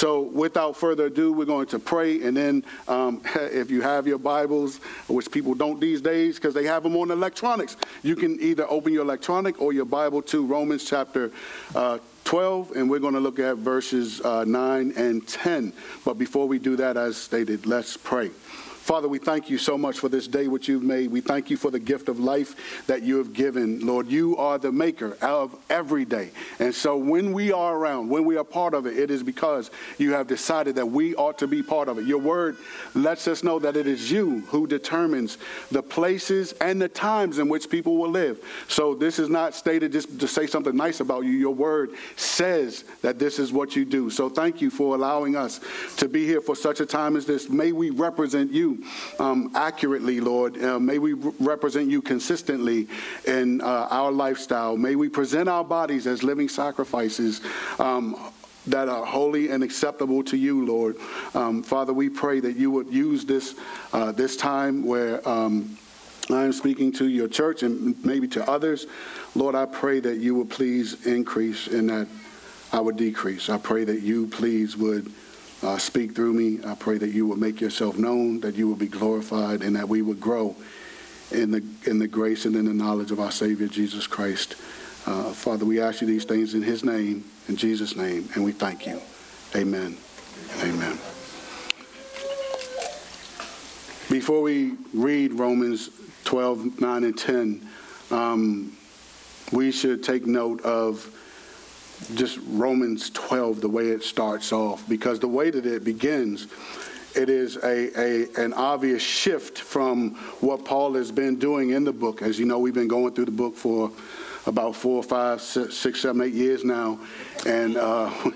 So, without further ado, we're going to pray. And then, um, if you have your Bibles, which people don't these days because they have them on electronics, you can either open your electronic or your Bible to Romans chapter uh, 12, and we're going to look at verses uh, 9 and 10. But before we do that, as stated, let's pray. Father, we thank you so much for this day which you've made. We thank you for the gift of life that you have given. Lord, you are the maker of every day. And so when we are around, when we are part of it, it is because you have decided that we ought to be part of it. Your word lets us know that it is you who determines the places and the times in which people will live. So this is not stated just to say something nice about you. Your word says that this is what you do. So thank you for allowing us to be here for such a time as this. May we represent you um, accurately, Lord. Uh, may we represent you consistently in uh, our lifestyle. May we present our bodies as living sacrifices. Um, that are holy and acceptable to you, Lord. Um, Father, we pray that you would use this uh, this time where um, I am speaking to your church and maybe to others. Lord, I pray that you would please increase and that I would decrease. I pray that you please would uh, speak through me. I pray that you will make yourself known, that you will be glorified, and that we would grow in the, in the grace and in the knowledge of our Savior, Jesus Christ. Uh, Father, we ask you these things in his name, in Jesus' name, and we thank you. Amen. Amen. Before we read Romans 12, 9, and 10, um, we should take note of just Romans 12, the way it starts off, because the way that it begins, it is a, a, an obvious shift from what Paul has been doing in the book. As you know, we've been going through the book for about four, five, six, seven, eight years now, and uh,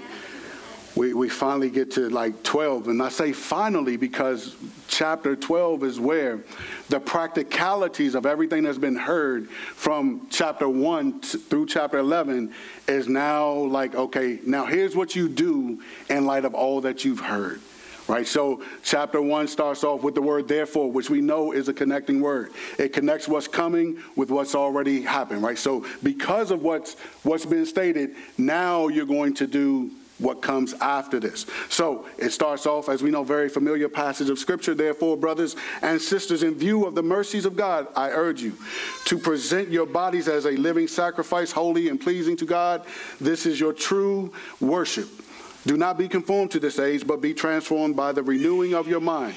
we, we finally get to like 12. And I say finally because chapter 12 is where the practicalities of everything that's been heard from chapter 1 through chapter 11 is now like, okay, now here's what you do in light of all that you've heard. Right, so chapter one starts off with the word therefore, which we know is a connecting word. It connects what's coming with what's already happened, right? So because of what's what's been stated, now you're going to do what comes after this. So it starts off, as we know, very familiar passage of Scripture. Therefore, brothers and sisters, in view of the mercies of God, I urge you to present your bodies as a living sacrifice, holy and pleasing to God. This is your true worship. Do not be conformed to this age, but be transformed by the renewing of your mind,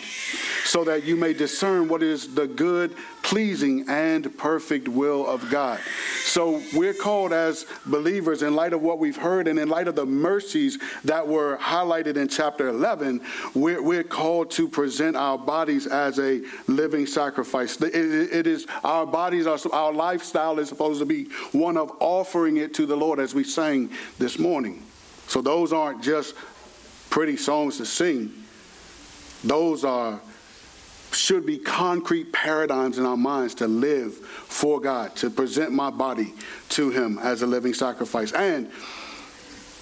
so that you may discern what is the good, pleasing, and perfect will of God. So we're called as believers, in light of what we've heard and in light of the mercies that were highlighted in chapter 11, we're, we're called to present our bodies as a living sacrifice. it, it is our bodies, our, our lifestyle is supposed to be one of offering it to the Lord, as we sang this morning. So those aren't just pretty songs to sing. Those are should be concrete paradigms in our minds to live for God, to present my body to him as a living sacrifice. And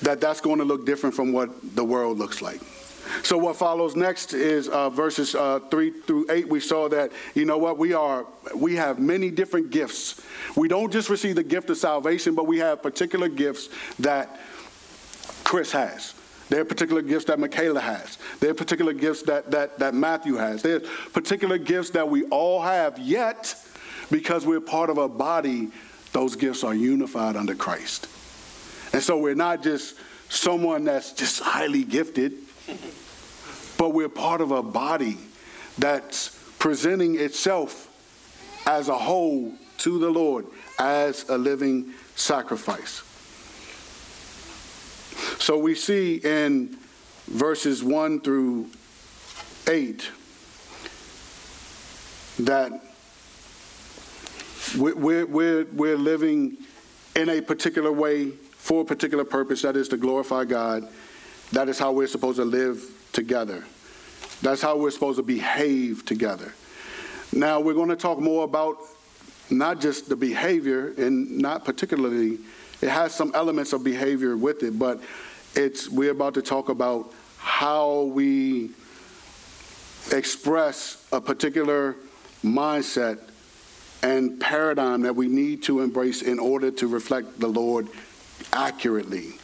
that that's going to look different from what the world looks like. So what follows next is uh, verses uh, three through eight. We saw that you know what we are. We have many different gifts. We don't just receive the gift of salvation, but we have particular gifts that Chris has. There are particular gifts that Michaela has. There are particular gifts that, that, that Matthew has. There are particular gifts that we all have, yet, because we're part of a body, those gifts are unified under Christ. And so we're not just someone that's just highly gifted, but we're part of a body that's presenting itself as a whole to the Lord as a living sacrifice. So we see in verses 1 through 8 that we're, we're, we're living in a particular way for a particular purpose that is to glorify God. That is how we're supposed to live together. That's how we're supposed to behave together. Now, we're going to talk more about not just the behavior and not particularly it has some elements of behavior with it, but it's we're about to talk about how we express a particular mindset and paradigm that we need to embrace in order to reflect the Lord accurately.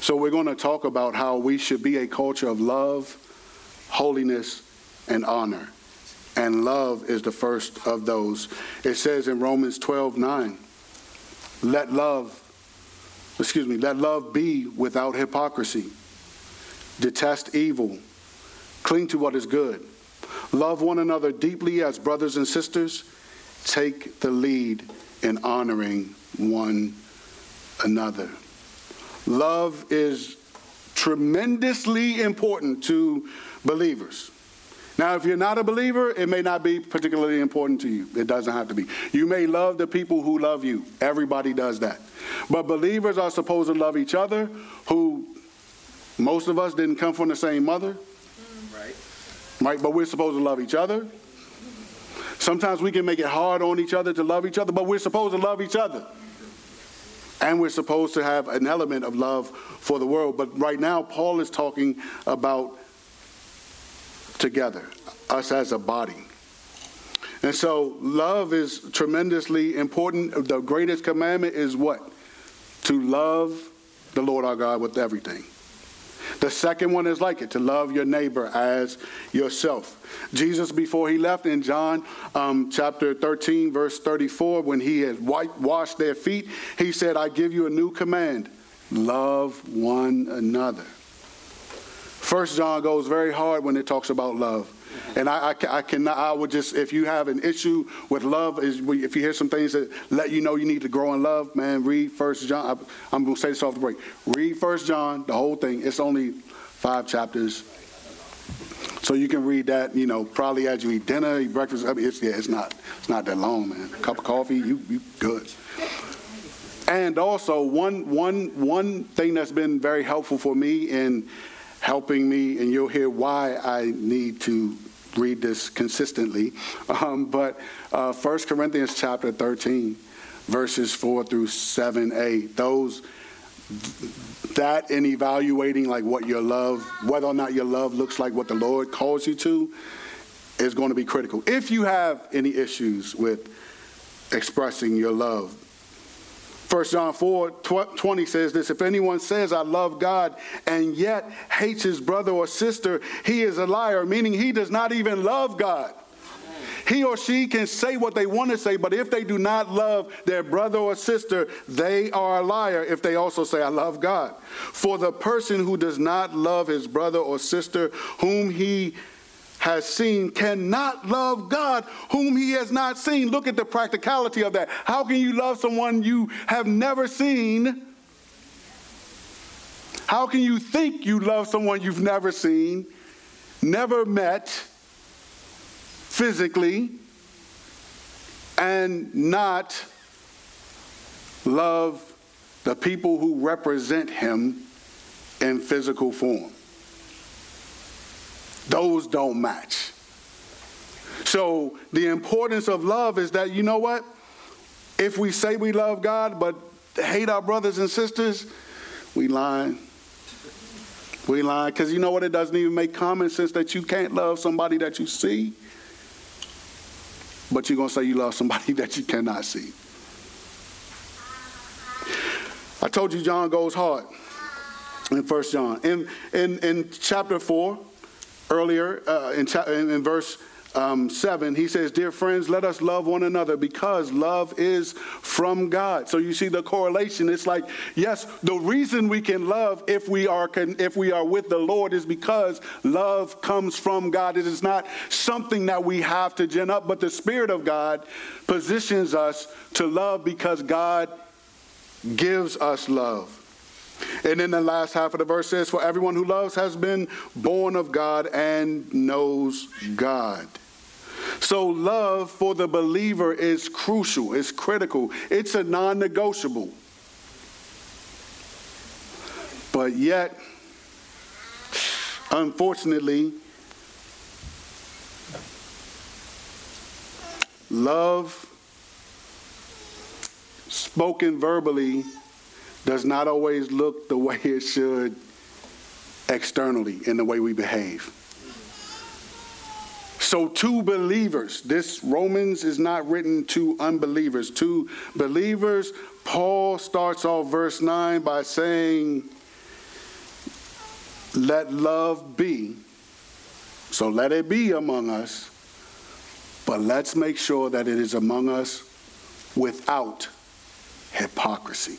So we're going to talk about how we should be a culture of love, holiness, and honor. And love is the first of those. It says in Romans 12 9, let love, excuse me, let love be without hypocrisy. Detest evil. Cling to what is good. Love one another deeply as brothers and sisters. Take the lead in honoring one another. Love is tremendously important to believers. Now, if you're not a believer, it may not be particularly important to you. It doesn't have to be. You may love the people who love you. Everybody does that. But believers are supposed to love each other, who most of us didn't come from the same mother. Right. Right, but we're supposed to love each other. Sometimes we can make it hard on each other to love each other, but we're supposed to love each other. And we're supposed to have an element of love for the world. But right now, Paul is talking about together, us as a body. And so, love is tremendously important. The greatest commandment is what? To love the Lord our God with everything. The second one is like it to love your neighbor as yourself. Jesus, before he left in John um, chapter 13, verse 34, when he had washed their feet, he said, I give you a new command love one another. First John goes very hard when it talks about love. And I, I, I cannot, I would just, if you have an issue with love, is if you hear some things that let you know you need to grow in love, man, read First John. I, am going to say this off the break. Read First John, the whole thing. It's only five chapters. So you can read that, you know, probably as you eat dinner, eat breakfast. I mean, it's, yeah, it's not, it's not that long, man. A cup of coffee, you, you good. And also, one, one, one thing that's been very helpful for me in helping me, and you'll hear why I need to read this consistently. Um, but uh, 1 Corinthians chapter 13, verses 4 through 7a, those that in evaluating like what your love, whether or not your love looks like what the Lord calls you to, is going to be critical. If you have any issues with expressing your love 1 John 4 20 says this If anyone says, I love God, and yet hates his brother or sister, he is a liar, meaning he does not even love God. He or she can say what they want to say, but if they do not love their brother or sister, they are a liar if they also say, I love God. For the person who does not love his brother or sister, whom he has seen cannot love God whom he has not seen. Look at the practicality of that. How can you love someone you have never seen? How can you think you love someone you've never seen, never met physically, and not love the people who represent him in physical form? Those don't match. So the importance of love is that, you know what? If we say we love God but hate our brothers and sisters, we lie. We lie because you know what? It doesn't even make common sense that you can't love somebody that you see, but you're going to say you love somebody that you cannot see. I told you John goes hard in First John. In, in, in chapter 4, earlier uh, in, cha- in, verse um, 7, he says, Dear friends, let us love one another because love is from God. So you see the correlation. It's like, yes, the reason we can love if we are, if we are with the Lord is because love comes from God. It is not something that we have to gen up, but the Spirit of God positions us to love because God gives us love. And then the last half of the verse says, For everyone who loves has been born of God and knows God. So, love for the believer is crucial, it's critical, it's a non negotiable. But yet, unfortunately, love spoken verbally does not always look the way it should externally in the way we behave. So, to believers, this Romans is not written to unbelievers. To believers, Paul starts off verse 9 by saying, let love be. So let it be among us, but let's make sure that it is among us without hypocrisy.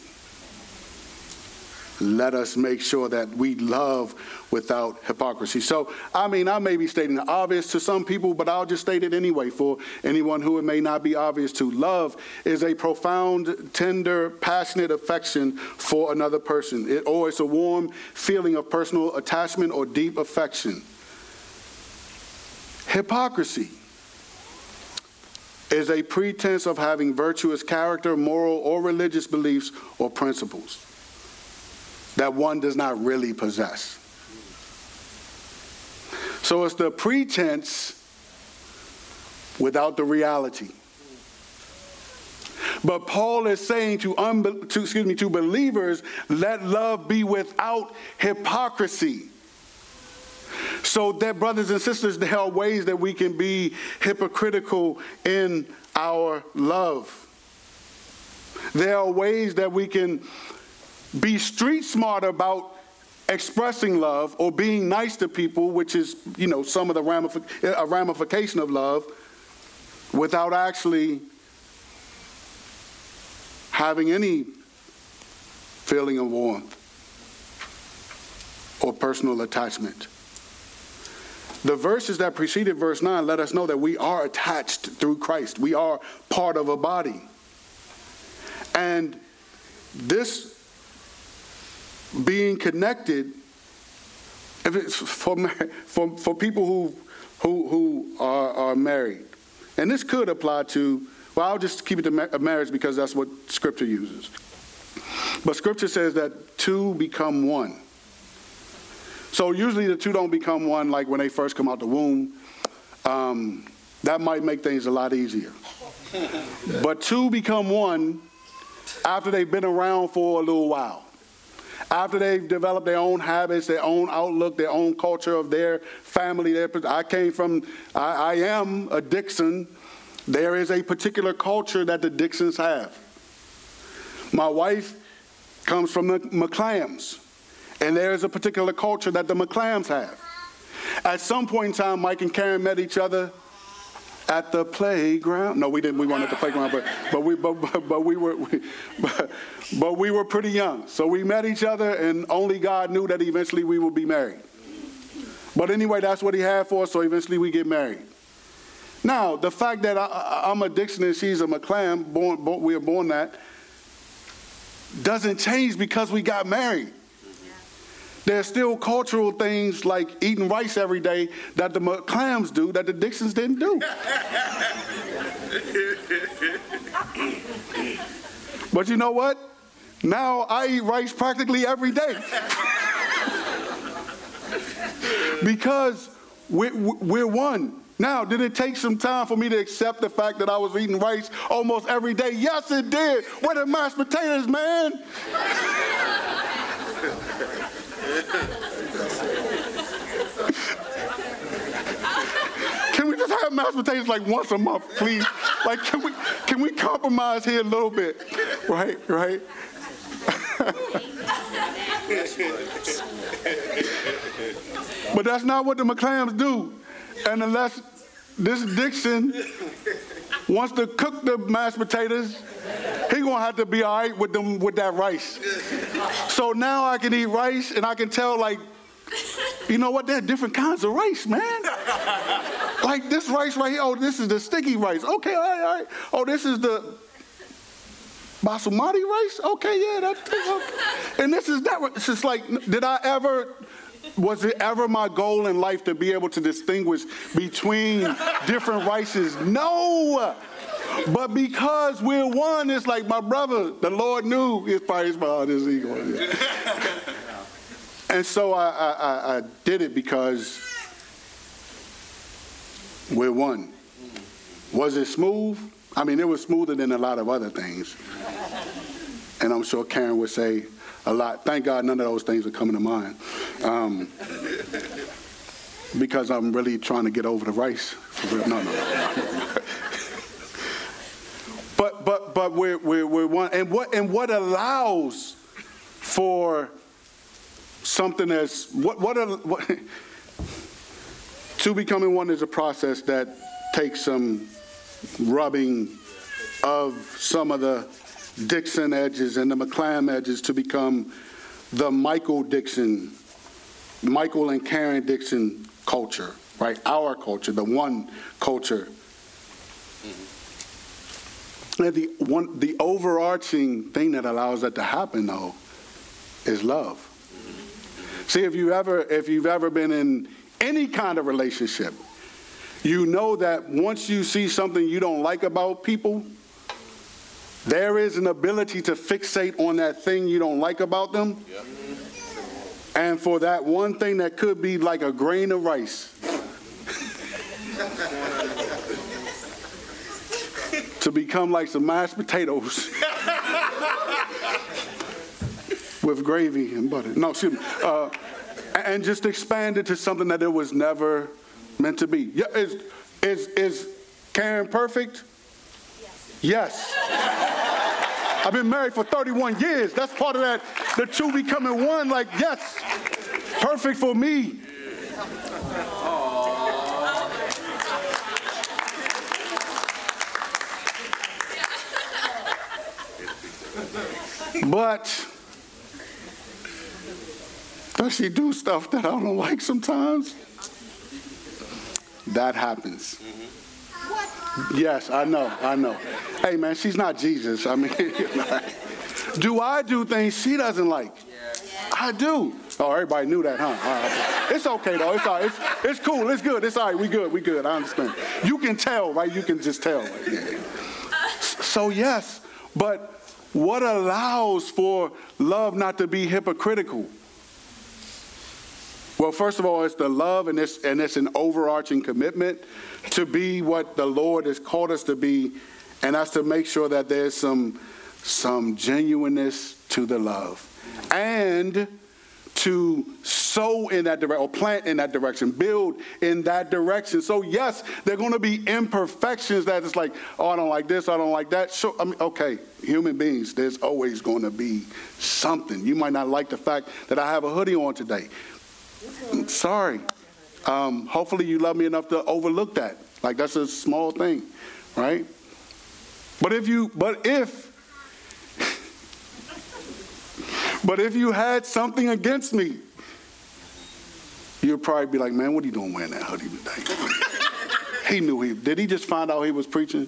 Let us make sure that we love without hypocrisy. So, I mean, I may be stating the obvious to some people, but I'll just state it anyway for anyone who it may not be obvious to. Love is a profound, tender, passionate affection for another person, it, or it's a warm feeling of personal attachment or deep affection. Hypocrisy is a pretense of having virtuous character, moral, or religious beliefs or principles that one does not really possess. So it's the pretense without the reality. But Paul is saying to, unbe- to, excuse me, to believers, let love be without hypocrisy. So that, brothers and sisters, there are ways that we can be hypocritical in our love. There are ways that we can be street smart about expressing love or being nice to people, which is, you know, some of the ramific- a ramification of love, without actually having any feeling of warmth or personal attachment. The verses that preceded verse 9 let us know that we are attached through Christ. We are part of a body. And this being connected, if it's for, for, for people who, who, who are, are married, and this could apply to, well, I'll just keep it to marriage because that's what Scripture uses. But Scripture says that two become one. So usually the two don't become one like when they first come out the womb. Um, that might make things a lot easier. but two become one after they've been around for a little while after they've developed their own habits, their own outlook, their own culture of their family. Their, I came from, I, I am a Dixon. There is a particular culture that the Dixons have. My wife comes from the McClams, and there is a particular culture that the McClams have. At some point in time, Mike and Karen met each other at the playground. No, we didn't. We weren't at the playground, but but we but, but, but we were we, but, but we were pretty young. So we met each other, and only God knew that eventually we would be married. But anyway, that's what He had for us. So eventually we get married. Now, the fact that I, am a Dixon and she's a McClam, born, born, we were born that, doesn't change because we got married. There's still cultural things like eating rice every day that the McClams do that the Dixons didn't do. but you know what? Now I eat rice practically every day. because we're, we're one. Now, did it take some time for me to accept the fact that I was eating rice almost every day? Yes, it did. Where the mashed potatoes, man? Can we just have mashed potatoes like once a month, please? Like, can we can we compromise here a little bit? Right, right. but that's not what the McClams do. And unless this Dixon wants to cook the mashed potatoes, he gonna have to be all right with them with that rice. So now I can eat rice and I can tell like, you know what? There are different kinds of rice, man. like this rice right here. Oh, this is the sticky rice. Okay, all right, all right. Oh, this is the basmati rice. Okay, yeah, that's okay. and this is that. It's just like, did I ever? Was it ever my goal in life to be able to distinguish between different rices? No. But because we're one, it's like my brother, the Lord knew his probably my his ego. And so I, I, I did it because we're one. Was it smooth? I mean, it was smoother than a lot of other things. And I'm sure Karen would say a lot. Thank God none of those things are coming to mind. Um, because I'm really trying to get over the rice. No, no. But but but we're we're, we're one and what and what allows for something that's what what, are, what two becoming one is a process that takes some rubbing of some of the Dixon edges and the McClam edges to become the Michael Dixon, Michael and Karen Dixon culture, right? Our culture, the one culture. Mm-hmm. And the one, the overarching thing that allows that to happen, though, is love. See, if you ever, if you've ever been in any kind of relationship, you know that once you see something you don't like about people, there is an ability to fixate on that thing you don't like about them. Yep. And for that one thing that could be like a grain of rice to become like some mashed potatoes with gravy and butter. No, excuse me. Uh, and just expand it to something that it was never meant to be. Yeah, is, is, is Karen perfect? Yes. yes. I've been married for 31 years. That's part of that, the two becoming one. Like, yes, perfect for me. But does she do stuff that I don't like sometimes? That happens. Yes, I know, I know. Hey, man, she's not Jesus. I mean, do I do things she doesn't like? I do. Oh, everybody knew that, huh? It's okay though. It's all right. It's, it's cool. It's good. It's all right. We good. We good. I understand. You can tell, right? You can just tell. So yes, but what allows for love not to be hypocritical? Well, first of all, it's the love, and it's, and it's an overarching commitment to be what the Lord has called us to be, and that's to make sure that there's some, some genuineness to the love. And to sow in that direction or plant in that direction, build in that direction. So yes, there are going to be imperfections that it's like, oh, I don't like this, I don't like that. Sure, I mean, okay, human beings, there's always going to be something. You might not like the fact that I have a hoodie on today. Sorry. Um, hopefully, you love me enough to overlook that. Like that's a small thing, right? But if you, but if, but if you had something against me, you'd probably be like, man, what are you doing wearing that hoodie today? he knew he, did he just find out he was preaching?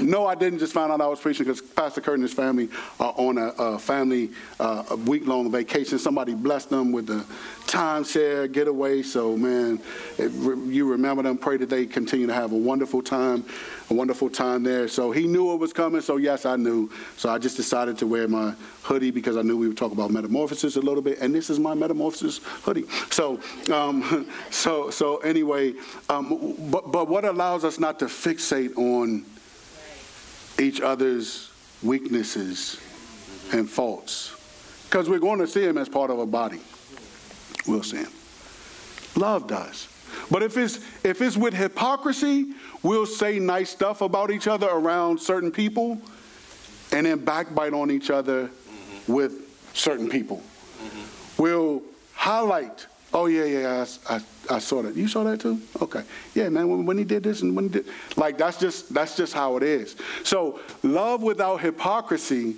No, I didn't just find out I was preaching because Pastor Kurt and his family are on a, a family uh, week long vacation. Somebody blessed them with the timeshare getaway. So, man, it, you remember them. Pray that they continue to have a wonderful time, a wonderful time there. So he knew it was coming. So yes, I knew. So I just decided to wear my hoodie because I knew we would talk about metamorphosis a little bit, and this is my metamorphosis hoodie. So, um, so, so anyway, um, but but what allows us not to fixate on each other's weaknesses and faults. Because we're going to see him as part of a body. We'll see him. Love does. But if it's if it's with hypocrisy, we'll say nice stuff about each other around certain people and then backbite on each other mm-hmm. with certain people. Mm-hmm. We'll highlight Oh yeah, yeah, I, I, I, saw that. You saw that too? Okay. Yeah, man. When, when he did this and when he did, like that's just that's just how it is. So love without hypocrisy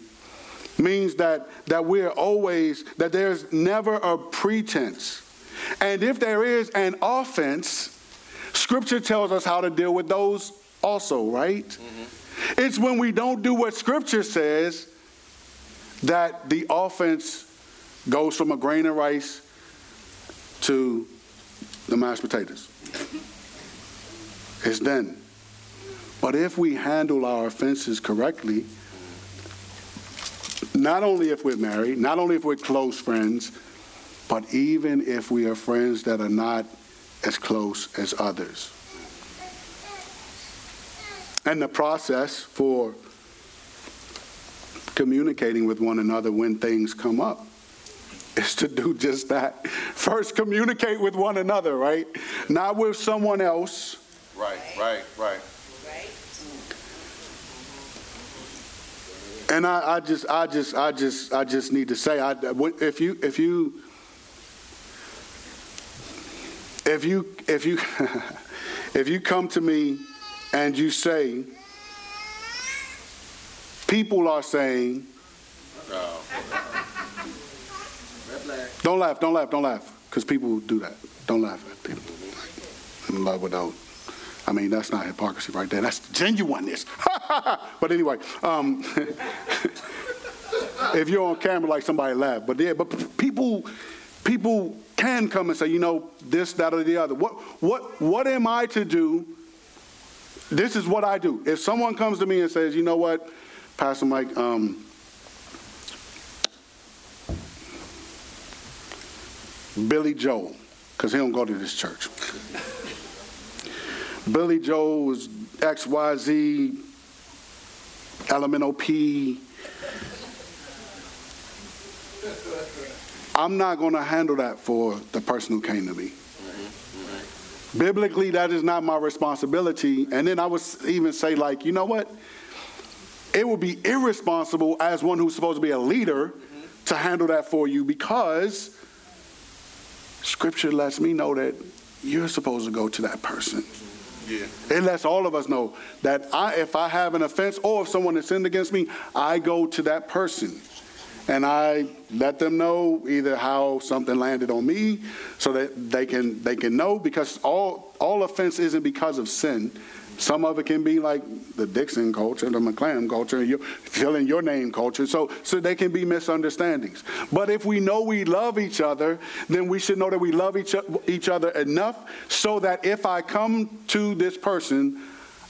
means that that we're always that there's never a pretense, and if there is an offense, Scripture tells us how to deal with those also, right? Mm-hmm. It's when we don't do what Scripture says that the offense goes from a grain of rice to the mashed potatoes. It's done. But if we handle our offenses correctly, not only if we're married, not only if we're close friends, but even if we are friends that are not as close as others. And the process for communicating with one another when things come up is to do just that. First, communicate with one another, right? Not with someone else. Right, right, right. And I, I just, I just, I just, I just need to say, I, if you, if you, if you, if you, if you come to me and you say, people are saying, don't laugh, don't laugh, don't laugh, because people do that. Don't laugh at people. In love without I mean, that's not hypocrisy right there. That's genuineness. but anyway, um, if you're on camera, like somebody laugh. But yeah, but people, people can come and say, you know, this, that, or the other. What, what, what am I to do? This is what I do. If someone comes to me and says, you know what, Pastor Mike, um, Billy Joel, because he don't go to this church. Billy Joel was XYZ, LMNOP. I'm not going to handle that for the person who came to me. Biblically, that is not my responsibility. And then I would even say, like, you know what? It would be irresponsible as one who's supposed to be a leader to handle that for you because Scripture lets me know that you're supposed to go to that person. Yeah. It lets all of us know that I, if I have an offense or if someone has sinned against me, I go to that person and I let them know either how something landed on me so that they can they can know because all all offense isn't because of sin. Some of it can be like the Dixon culture, the McClam culture, you filling your name culture. So, so they can be misunderstandings. But if we know we love each other, then we should know that we love each, each other enough so that if I come to this person,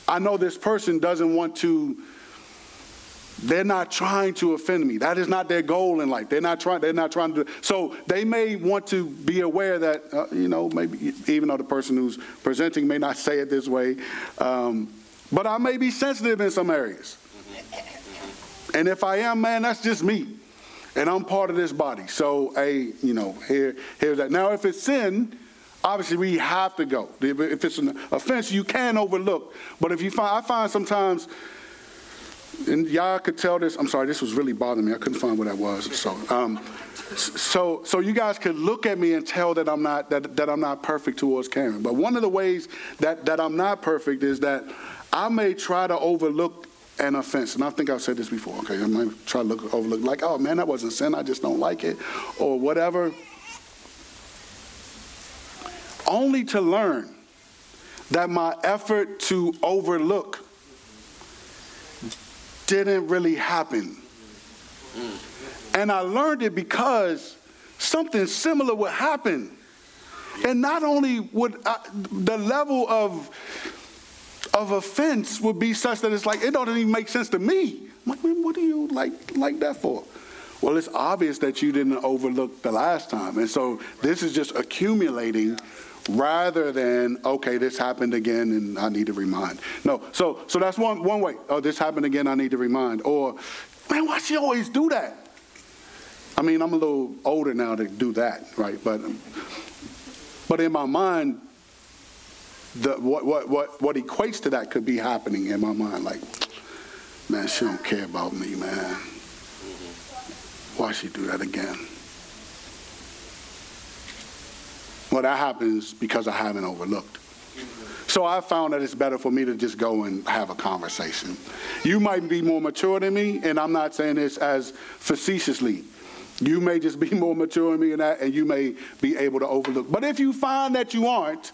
I know this person doesn't want to they're not trying to offend me. That is not their goal in life. They're not trying. They're not trying to. So they may want to be aware that uh, you know maybe even though the person who's presenting may not say it this way, um, but I may be sensitive in some areas. And if I am, man, that's just me, and I'm part of this body. So a you know here here's that. Now if it's sin. Obviously, we have to go. If it's an offense, you can overlook. But if you find, I find sometimes and y'all could tell this. I'm sorry, this was really bothering me. I couldn't find what that was. So, um, so, so you guys could look at me and tell that I'm not that, that I'm not perfect towards Karen. But one of the ways that that I'm not perfect is that I may try to overlook an offense, and I think I've said this before. Okay, I might try to look overlook like, oh man, that wasn't sin. I just don't like it, or whatever. Only to learn that my effort to overlook didn't really happen. And I learned it because something similar would happen. And not only would I, the level of of offense would be such that it's like it doesn't even make sense to me. I'm like, what do you like like that for? Well, it's obvious that you didn't overlook the last time, and so this is just accumulating rather than okay this happened again and i need to remind. No so so that's one one way. Oh this happened again i need to remind. Or man why she always do that? I mean i'm a little older now to do that right? But but in my mind the what what what what equates to that could be happening in my mind like man she don't care about me man. Why she do that again Well, that happens because I haven't overlooked. So I found that it's better for me to just go and have a conversation. You might be more mature than me, and I'm not saying this as facetiously. You may just be more mature than me in that, and you may be able to overlook. But if you find that you aren't,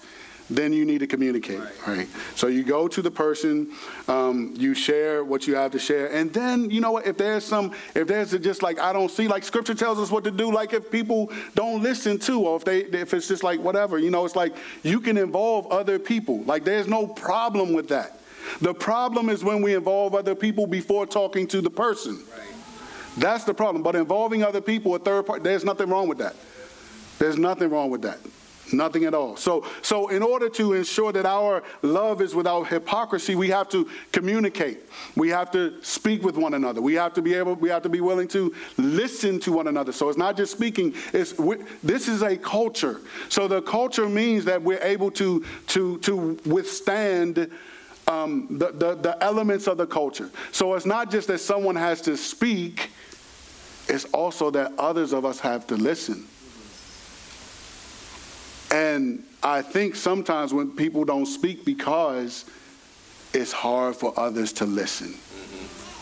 then you need to communicate, right? right? So you go to the person, um, you share what you have to share, and then you know what? If there's some, if there's a, just like I don't see, like Scripture tells us what to do. Like if people don't listen to, or if they, if it's just like whatever, you know, it's like you can involve other people. Like there's no problem with that. The problem is when we involve other people before talking to the person. Right. That's the problem. But involving other people, a third party, there's nothing wrong with that. There's nothing wrong with that. Nothing at all. So, so in order to ensure that our love is without hypocrisy, we have to communicate. We have to speak with one another. We have to be able. We have to be willing to listen to one another. So it's not just speaking. It's this is a culture. So the culture means that we're able to to to withstand um, the, the, the elements of the culture. So it's not just that someone has to speak, it's also that others of us have to listen. And I think sometimes when people don't speak because it's hard for others to listen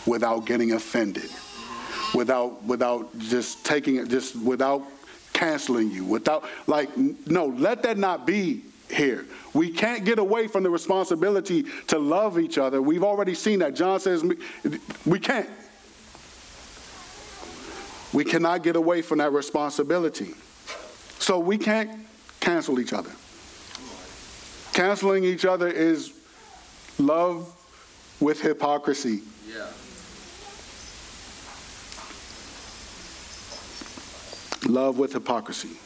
without getting offended, without without just taking it, just without canceling you, without like no, let that not be here. We can't get away from the responsibility to love each other. We've already seen that. John says we can't. We cannot get away from that responsibility. So we can't cancel each other. Canceling each other is love with hypocrisy. Yeah. Love with hypocrisy.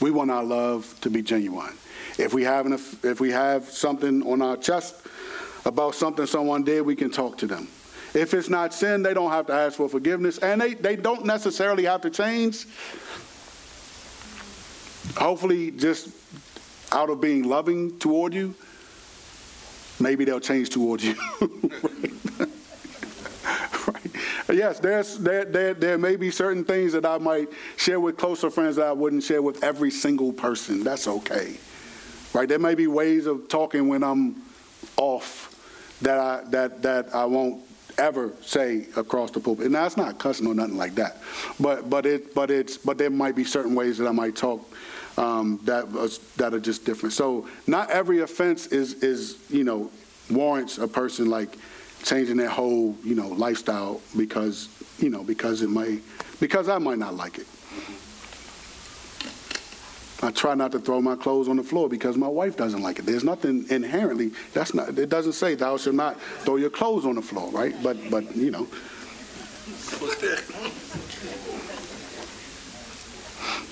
We want our love to be genuine. If we have an, if we have something on our chest about something someone did, we can talk to them. If it's not sin, they don't have to ask for forgiveness, and they, they don't necessarily have to change. Hopefully, just out of being loving toward you, maybe they'll change toward you. right. Yes, there's, there, there, there may be certain things that I might share with closer friends that I wouldn't share with every single person. That's okay. Right? There may be ways of talking when I'm off that I, that, that I won't ever say across the pulpit. And that's not cussing or nothing like that. But, but, it, but, it's, but there might be certain ways that I might talk um, that, was, that are just different. So not every offense is, is, you know, warrants a person like changing their whole, you know, lifestyle because, you know, because it might, because I might not like it. I try not to throw my clothes on the floor because my wife doesn't like it. There's nothing inherently that's not. It doesn't say thou shalt not throw your clothes on the floor, right? But but you know.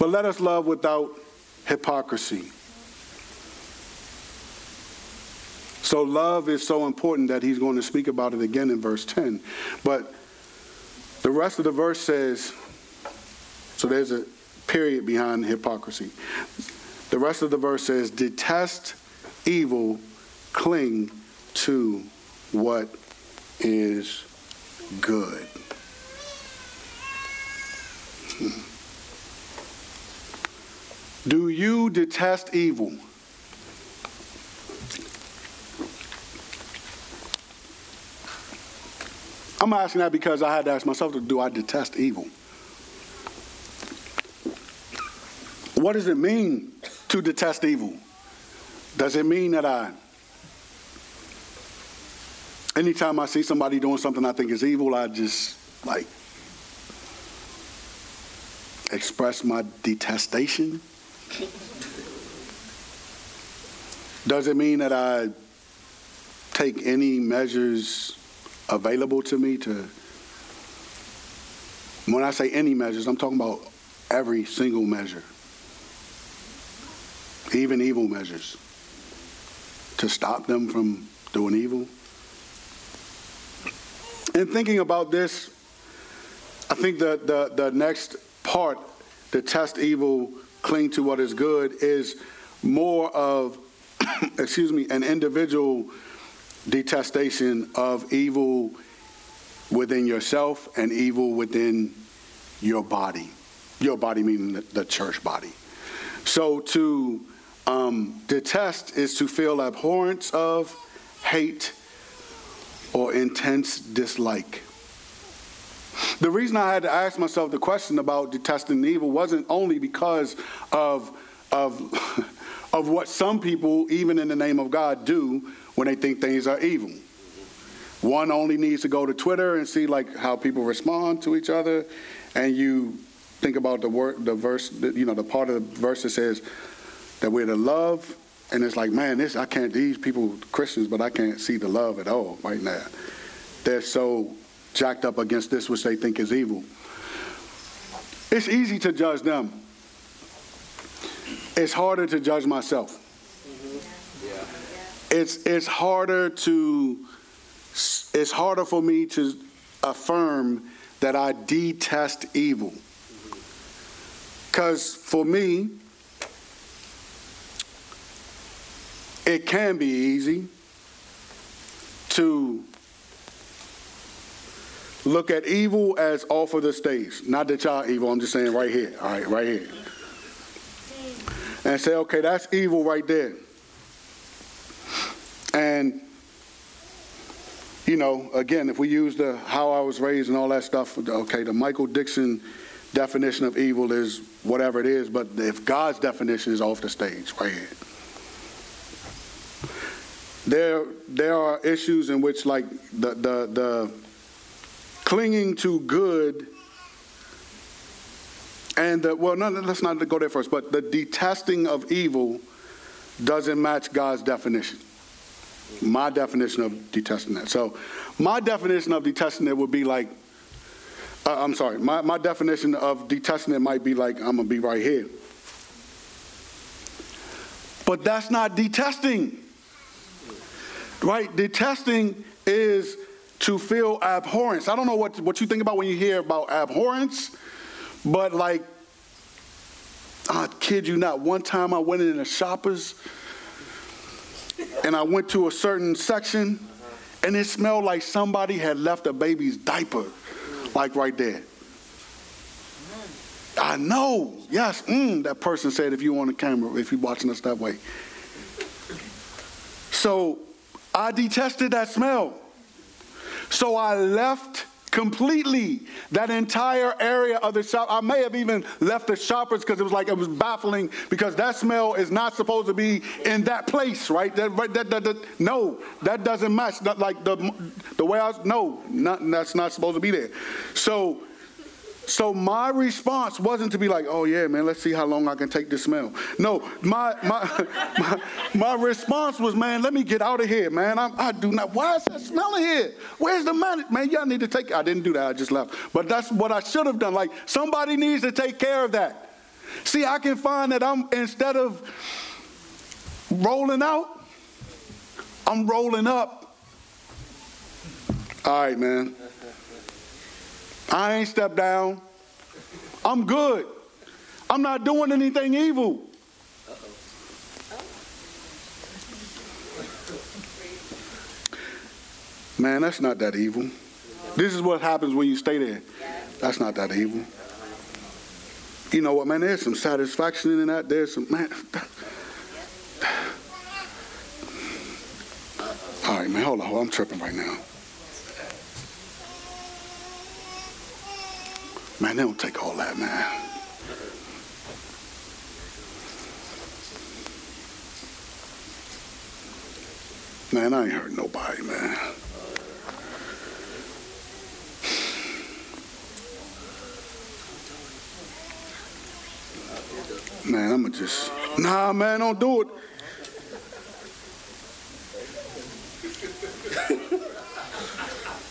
but let us love without hypocrisy. So love is so important that he's going to speak about it again in verse 10. But the rest of the verse says, so there's a period behind hypocrisy. The rest of the verse says, detest evil, cling to what is good. Do you detest evil? I'm asking that because I had to ask myself, do I detest evil? What does it mean to detest evil? Does it mean that I, anytime I see somebody doing something I think is evil, I just like express my detestation? Does it mean that I take any measures available to me to when I say any measures, I'm talking about every single measure, even evil measures, to stop them from doing evil. In thinking about this, I think the, the, the next part, to test evil, cling to what is good, is more of, excuse me, an individual detestation of evil within yourself and evil within your body. Your body meaning the, church body. So to um, detest is to feel abhorrence of, hate, or intense dislike. The reason I had to ask myself the question about detesting evil wasn't only because of, of, of what some people, even in the name of God, do when they think things are evil. One only needs to go to Twitter and see like how people respond to each other, and you think about the word, the verse, you know, the part of the verse that says that we're to love, and it's like, man, this I can't. These people Christians, but I can't see the love at all right now. They're so jacked up against this which they think is evil. It's easy to judge them. It's harder to judge myself mm-hmm. it's it's harder to it's harder for me to affirm that I detest evil. Cuz for me it can be easy to look at evil as off of the stage. Not that y'all evil, I'm just saying right here. All right, right here. And say, okay, that's evil right there. And you know, again, if we use the how I was raised and all that stuff, okay, the Michael Dixon definition of evil is whatever it is, but if God's definition is off the stage, right here. There, there are issues in which, like, the, the, the clinging to good and the, well, no, let's not go there first, but the detesting of evil doesn't match God's definition. My definition of detesting that. So, my definition of detesting it would be like, uh, I'm sorry, my, my definition of detesting it might be like, I'm going to be right here. But that's not detesting. Right? Detesting is to feel abhorrence. I don't know what, what you think about when you hear about abhorrence, but like, I kid you not, one time I went in a Shoppers and I went to a certain section and it smelled like somebody had left a baby's diaper, like right there. I know, yes, mm, that person said if you're on the camera, if you're watching us that way. So I detested that smell. So I left completely that entire area of the shop. I may have even left the shoppers because it was like it was baffling because that smell is not supposed to be in that place, right? That, that, that, that no, that doesn't match. That, like the the way I was, no, not, that's not supposed to be there. So so my response wasn't to be like, oh yeah, man, let's see how long I can take this smell. No, my my my, my response was, man, let me get out of here, man. I'm, i do not. Why is that smelling here? Where's the man? Man, y'all need to take. I didn't do that. I just left. But that's what I should have done. Like somebody needs to take care of that. See, I can find that I'm instead of rolling out, I'm rolling up. All right, man. I ain't stepped down. I'm good. I'm not doing anything evil. Man, that's not that evil. This is what happens when you stay there. That's not that evil. You know what, man? There's some satisfaction in that. There's some, man. All right, man, hold on. I'm tripping right now. Man, they don't take all that, man. Man, I ain't hurt nobody, man. Man, I'ma just nah man, don't do it.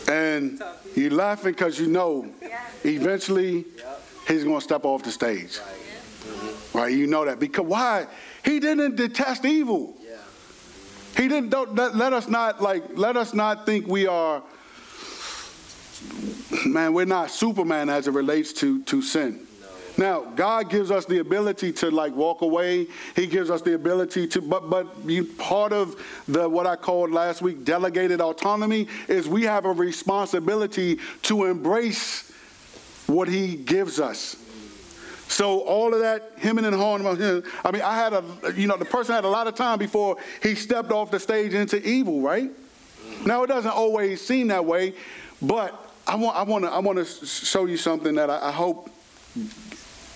and you're laughing because you know eventually he's going to step off the stage. Right? You know that. Because why? He didn't detest evil. He didn't don't let, let us not like let us not think we are man, we're not Superman as it relates to to sin. Now, God gives us the ability to like walk away. He gives us the ability to, but but you, part of the what I called last week delegated autonomy is we have a responsibility to embrace what He gives us. So all of that hemming and hawing. I mean, I had a, you know, the person had a lot of time before he stepped off the stage into evil, right? Now it doesn't always seem that way, but I want, I want to, I want to show you something that I, I hope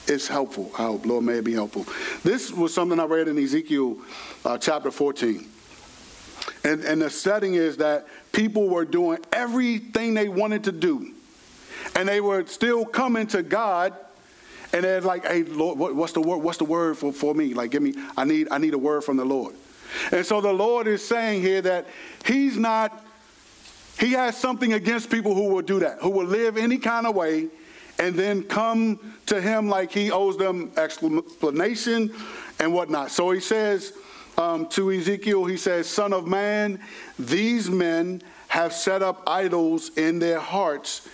it's helpful. I hope, Lord, may it be helpful. This was something I read in Ezekiel uh, chapter 14. And, and the setting is that people were doing everything they wanted to do. And they were still coming to God and they're like, hey, Lord, what, what's the word? What's the word for, for me? Like, give me, I need, I need a word from the Lord. And so the Lord is saying here that He's not, He has something against people who will do that, who will live any kind of way and then come to him like he owes them explanation and whatnot. So he says um, to Ezekiel, he says, Son of man, these men have set up idols in their hearts.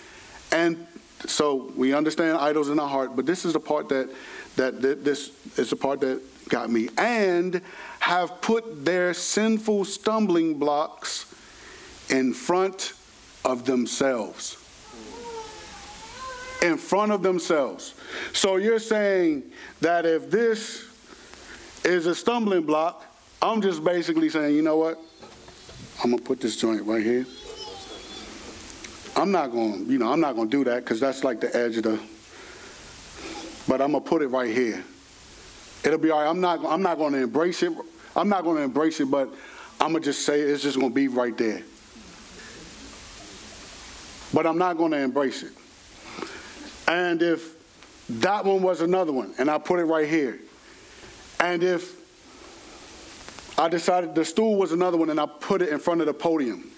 And so we understand idols in our heart, but this is the part that, that, this is the part that got me. And have put their sinful stumbling blocks in front of themselves. In front of themselves. So you're saying that if this is a stumbling block, I'm just basically saying, you know what? I'm gonna put this joint right here. I'm not gonna, you know, I'm not gonna do that because that's like the edge of the. But I'm gonna put it right here. It'll be all right. I'm not. I'm not gonna embrace it. I'm not gonna embrace it, but I'm gonna just say it's just gonna be right there. But I'm not gonna embrace it. And if that one was another one, and I put it right here, and if I decided the stool was another one and I put it in front of the podium,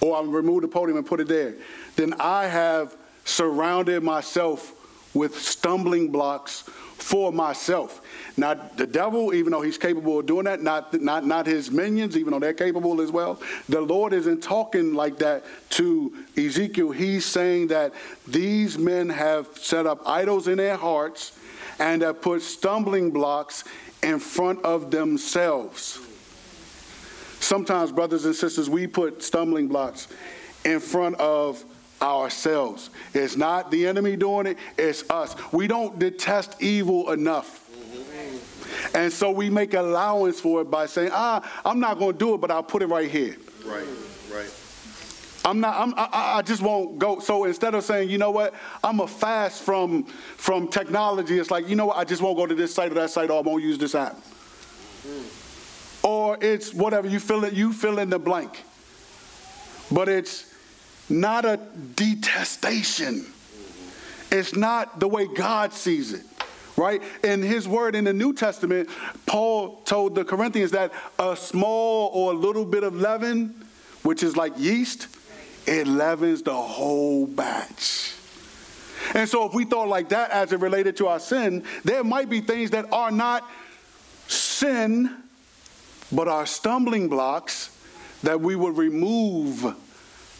or I remove the podium and put it there, then I have surrounded myself with stumbling blocks for myself. Not the devil, even though he's capable of doing that, not, not, not his minions, even though they're capable as well. The Lord isn't talking like that to Ezekiel. He's saying that these men have set up idols in their hearts and have put stumbling blocks in front of themselves. Sometimes, brothers and sisters, we put stumbling blocks in front of ourselves. It's not the enemy doing it, it's us. We don't detest evil enough. And so we make allowance for it by saying, ah, I'm not going to do it, but I'll put it right here. Right, right. I'm not. I'm, I, I just won't go. So instead of saying, you know what, I'm a fast from from technology. It's like, you know what, I just won't go to this site or that site, or I won't use this app. Mm. Or it's whatever you fill it. You fill in the blank. But it's not a detestation. It's not the way God sees it, right? In his word in the New Testament, Paul told the Corinthians that a small or a little bit of leaven, which is like yeast, it leavens the whole batch. And so, if we thought like that as it related to our sin, there might be things that are not sin, but are stumbling blocks that we would remove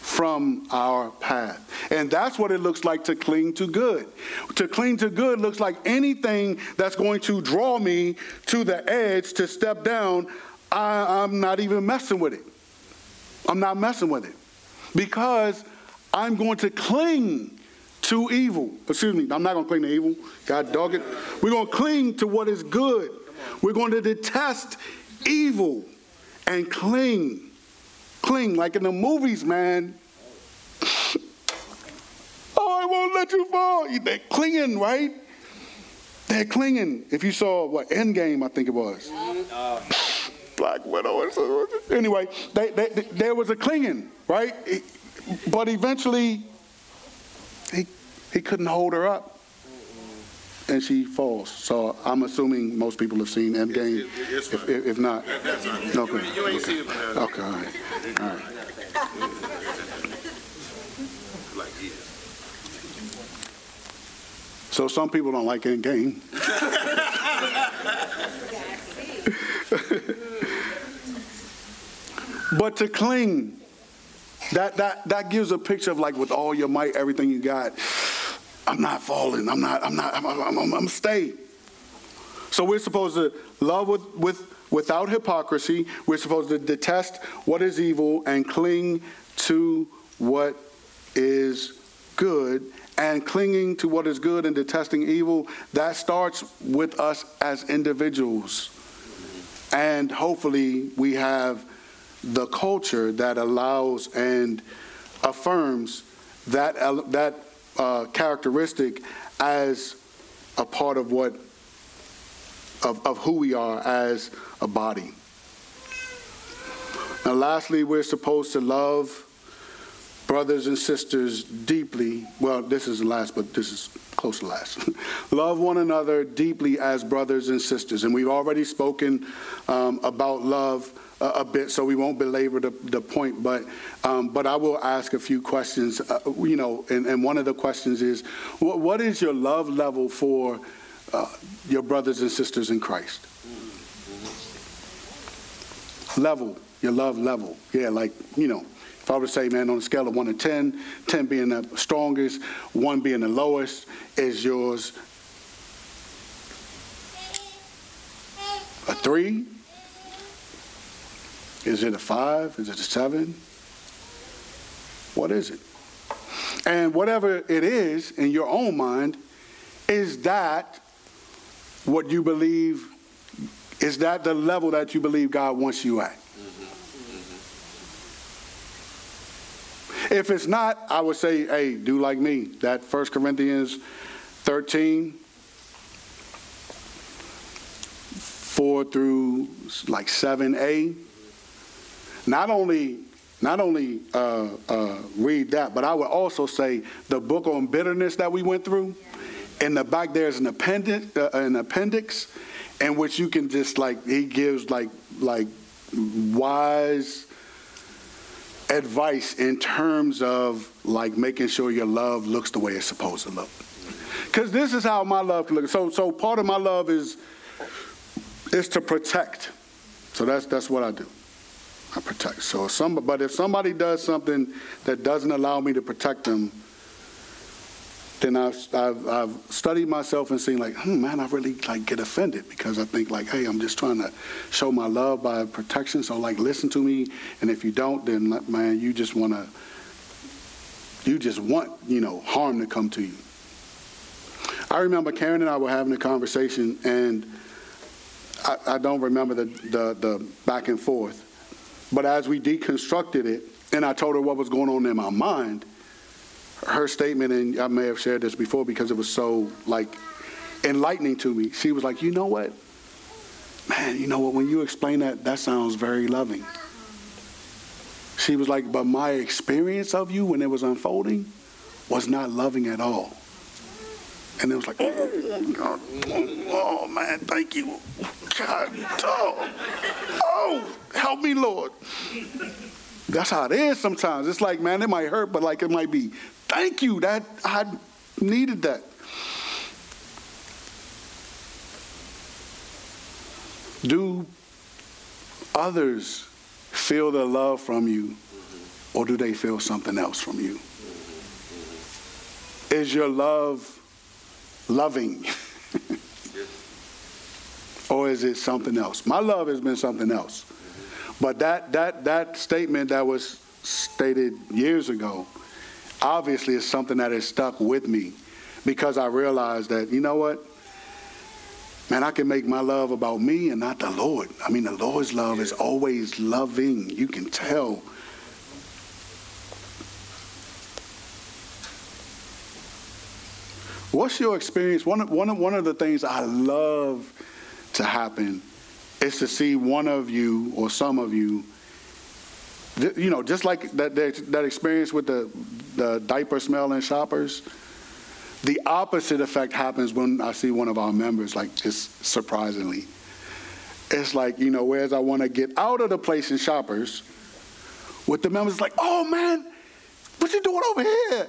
from our path. And that's what it looks like to cling to good. To cling to good looks like anything that's going to draw me to the edge to step down. I, am not even messing with it. I'm not messing with it because I'm going to cling to evil. Excuse me, I'm not going to cling to evil. God dog it. We're going to cling to what is good. We're going to detest evil and cling cling, like in the movies, man. oh, I won't let you fall. They're clinging, right? They're clinging. If you saw what Endgame, I think it was. Uh, Black Widow. Anyway, they, they, they, there was a clinging, right? But eventually, he, he couldn't hold her up and she falls. So I'm assuming most people have seen Endgame. If, if, if not, okay. You ain't seen it, Okay, all right, all right. So some people don't like Endgame. but to cling, that, that, that gives a picture of like with all your might, everything you got. I'm not falling. I'm not, I'm not, I'm, I'm, I'm, I'm stay. So we're supposed to love with, with, without hypocrisy. We're supposed to detest what is evil and cling to what is good. And clinging to what is good and detesting evil, that starts with us as individuals. And hopefully, we have the culture that allows and affirms that, that uh, characteristic as a part of what of, of who we are as a body. Now, lastly, we're supposed to love brothers and sisters deeply. Well, this is the last, but this is close to last. love one another deeply as brothers and sisters. And we've already spoken um, about love a, a, bit, so we won't belabor the, the point. But um, but I will ask a few questions. Uh, you know, and, and one of the questions is, what, what is your love level for uh, your brothers and sisters in Christ? Level, your love level. Yeah, like you know. If I were to say, man, on a scale of 1 to 10, 10 being the strongest, 1 being the lowest, is yours a 3? Is it a five? Is it a seven? What is it? And whatever it is in your own mind, is that what you believe? Is that the level that you believe God wants you at? Mm-hmm. If it's not, I would say, hey, do like me. That 1 Corinthians 13, 4 through like 7a. Not only not only uh, uh, read that, but I would also say the book on bitterness that we went through. In the back, there's an appendix, uh, an appendix, in which you can just like he gives like like wise advice in terms of like making sure your love looks the way it's supposed to look. Because this is how my love can look. So so part of my love is is to protect. So that's that's what I do. I protect. So if some, but if somebody does something that doesn't allow me to protect them, then I've, I've, I've studied myself and seen like, hmm, man, I really like get offended because I think like, hey, I'm just trying to show my love by protection. So like, listen to me, and if you don't, then man, you just want to, you just want you know harm to come to you. I remember Karen and I were having a conversation, and I, I don't remember the, the the back and forth, but as we deconstructed it, and I told her what was going on in my mind her statement, and I may have shared this before because it was so like enlightening to me. She was like, you know what? Man, you know what? When you explain that, that sounds very loving. She was like, but my experience of you when it was unfolding was not loving at all. And it was like, oh, oh, man, thank you. God, oh, oh, help me, Lord. That's how it is sometimes. It's like, man, it might hurt, but like it might be Thank you. That I needed that. Do others feel the love from you, or do they feel something else from you? Is your love loving? or is it something else? My love has been something else. But that, that, that statement that was stated years ago obviously is something that has stuck with me because I realized that, you know what? Man, I can make my love about me and not the Lord. I mean, the Lord's love is always loving. You can tell. What's your experience? One, one, one of the things I love to happen is to see one of you or some of you you know, just like that, that experience with the, the diaper smell in shoppers, the opposite effect happens when I see one of our members, like just surprisingly. It's like, you know, whereas I want to get out of the place in shoppers, with the members, like, oh man, what you doing over here?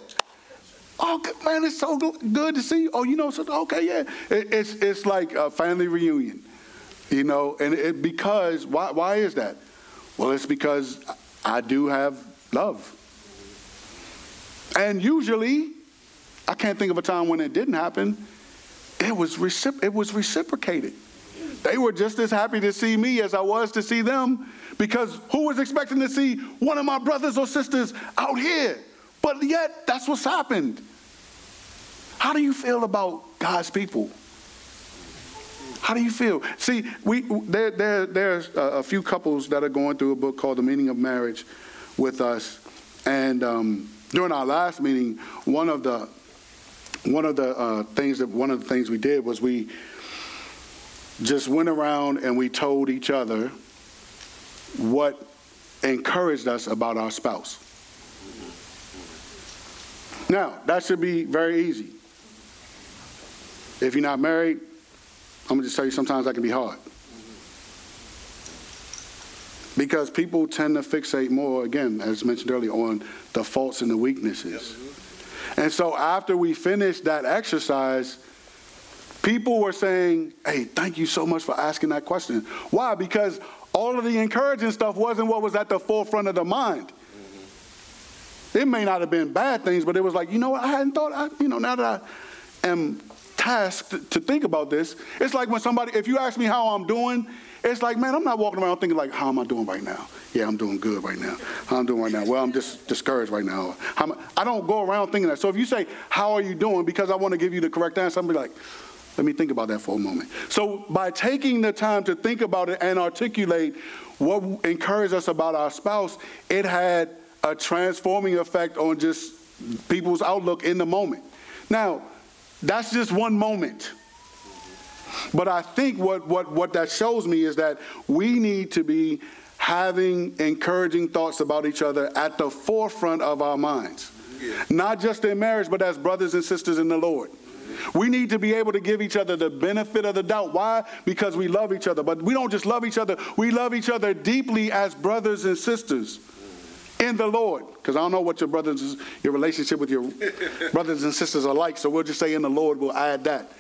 Oh man, it's so good to see you. Oh, you know, so, okay, yeah. It, it's it's like a family reunion, you know, and it, because why why is that? Well, it's because I do have love. And usually, I can't think of a time when it didn't happen. It was, recipro- it was reciprocated. They were just as happy to see me as I was to see them because who was expecting to see one of my brothers or sisters out here? But yet, that's what's happened. How do you feel about God's people? How do you feel? See, we there, there there's a, few couples that are going through a book called The Meaning of Marriage with us, and um, during our last meeting, one of the one of the uh, things that one of the things we did was we just went around and we told each other what encouraged us about our spouse. Now, that should be very easy. If you're not married, I'm gonna just tell you sometimes that can be hard. Because people tend to fixate more, again, as mentioned earlier, on the faults and the weaknesses. And so after we finished that exercise, people were saying, Hey, thank you so much for asking that question. Why? Because all of the encouraging stuff wasn't what was at the forefront of the mind. It may not have been bad things, but it was like, you know what, I hadn't thought, I, you know, now that I am tasked to think about this. It's like when somebody, if you ask me how I'm doing, it's like, man, I'm not walking around thinking like, how am I doing right now? Yeah, I'm doing good right now. How I'm doing right now? Well, I'm just discouraged right now. How I don't go around thinking that. So if you say, how are you doing? Because I want to give you the correct answer, I'm be like, let me think about that for a moment. So by taking the time to think about it and articulate what encouraged us about our spouse, it had a transforming effect on just people's outlook in the moment. Now, that's just one moment. But I think what, what, what that shows me is that we need to be having encouraging thoughts about each other at the forefront of our minds. Yeah. Not just in marriage, but as brothers and sisters in the Lord. We need to be able to give each other the benefit of the doubt. Why? Because we love each other. But we don't just love each other, we love each other deeply as brothers and sisters in the Lord. Because I don't know what your brothers, your relationship with your brothers and sisters are like, so we'll just say in the Lord, we'll add that.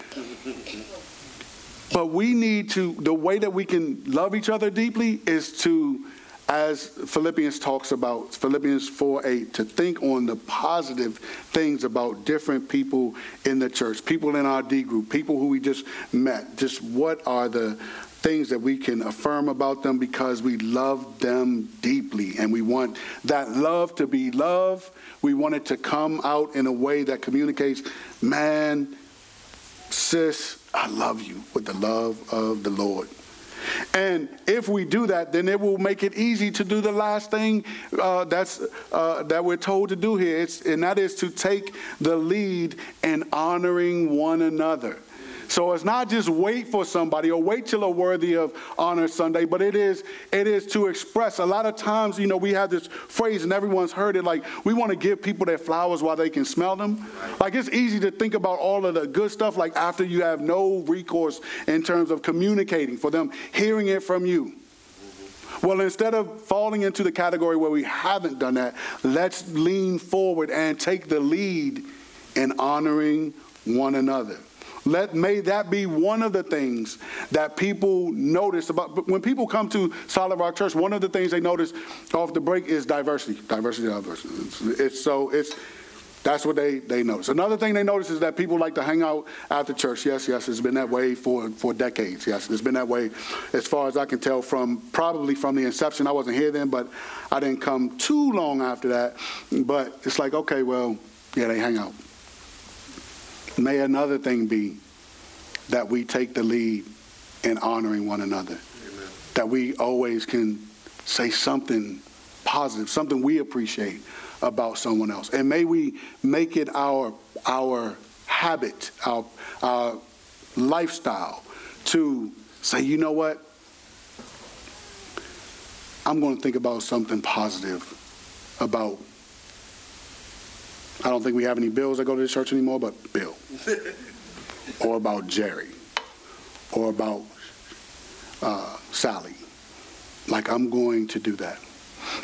But we need to, the way that we can love each other deeply is to, as Philippians talks about, Philippians 4 8, to think on the positive things about different people in the church, people in our D group, people who we just met. Just what are the things that we can affirm about them because we love them deeply and we want that love to be love. We want it to come out in a way that communicates, man, sis, I love you with the love of the Lord. And if we do that, then it will make it easy to do the last thing uh, that's uh, that we're told to do here. It's, and that is to take the lead in honoring one another. So it's not just wait for somebody or wait till a worthy of honor Sunday, but it is it is to express. A lot of times, you know, we have this phrase and everyone's heard it like we want to give people their flowers while they can smell them. Like it's easy to think about all of the good stuff like after you have no recourse in terms of communicating for them hearing it from you. Well, instead of falling into the category where we haven't done that, let's lean forward and take the lead in honoring one another. Let may that be one of the things that people notice about when people come to Solid Rock Church. One of the things they notice off the break is diversity, diversity, diversity. It's, it's so it's that's what they, they notice. Another thing they notice is that people like to hang out after church. Yes, yes, it's been that way for, for decades. Yes, it's been that way as far as I can tell from probably from the inception. I wasn't here then, but I didn't come too long after that. But it's like, okay, well, yeah, they hang out. May another thing be that we take the lead in honoring one another. Amen. That we always can say something positive, something we appreciate about someone else. And may we make it our our habit, our, our lifestyle to say, you know what? I'm going to think about something positive about I don't think we have any bills that go to the church anymore, but Bill. or about Jerry. Or about uh, Sally. Like, I'm going to do that.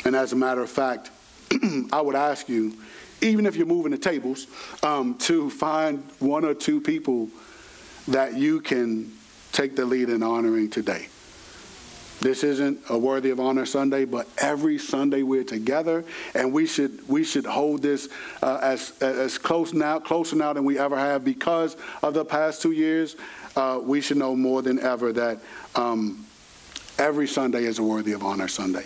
And as a matter of fact, I would ask you, even if you're moving the tables, um, to find one or two people that you can take the lead in honoring today. This isn't a worthy of honor Sunday, but every Sunday we're together, and we should we should hold this uh, as as close now closer now than we ever have because of the past two years. Uh, we should know more than ever that um, every Sunday is a worthy of honor Sunday,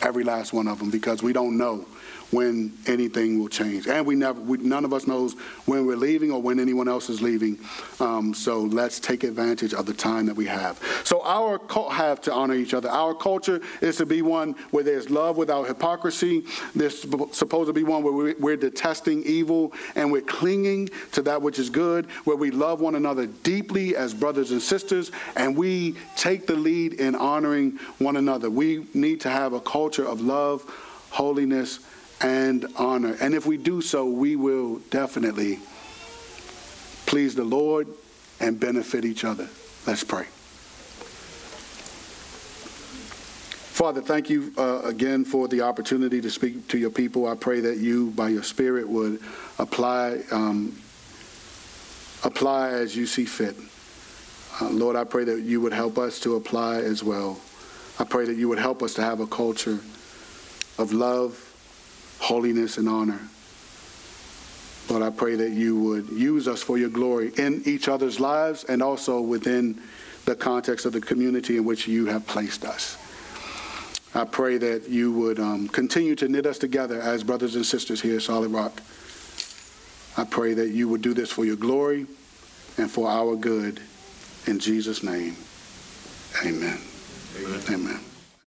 every last one of them, because we don't know when anything will change. And we never, we, none of us knows when we're leaving or when anyone else is leaving. Um, so let's take advantage of the time that we have. So our have to honor each other. Our culture is to be one where there's love without hypocrisy. There's supposed to be one where we're detesting evil and we're clinging to that which is good, where we love one another deeply as brothers and sisters, and we take the lead in honoring one another. We need to have a culture of love, holiness, and honor. And if we do so, we will definitely please the Lord and benefit each other. Let's pray. Father, thank you uh, again for the opportunity to speak to your people. I pray that you, by your Spirit, would apply um, apply as you see fit. Uh, Lord, I pray that you would help us to apply as well. I pray that you would help us to have a culture of love holiness and honor. Lord, I pray that you would use us for your glory in each other's lives and also within the context of the community in which you have placed us. I pray that you would um, continue to knit us together as brothers and sisters here at Solid Rock. I pray that you would do this for your glory and for our good. In Jesus' name, amen. Amen. amen.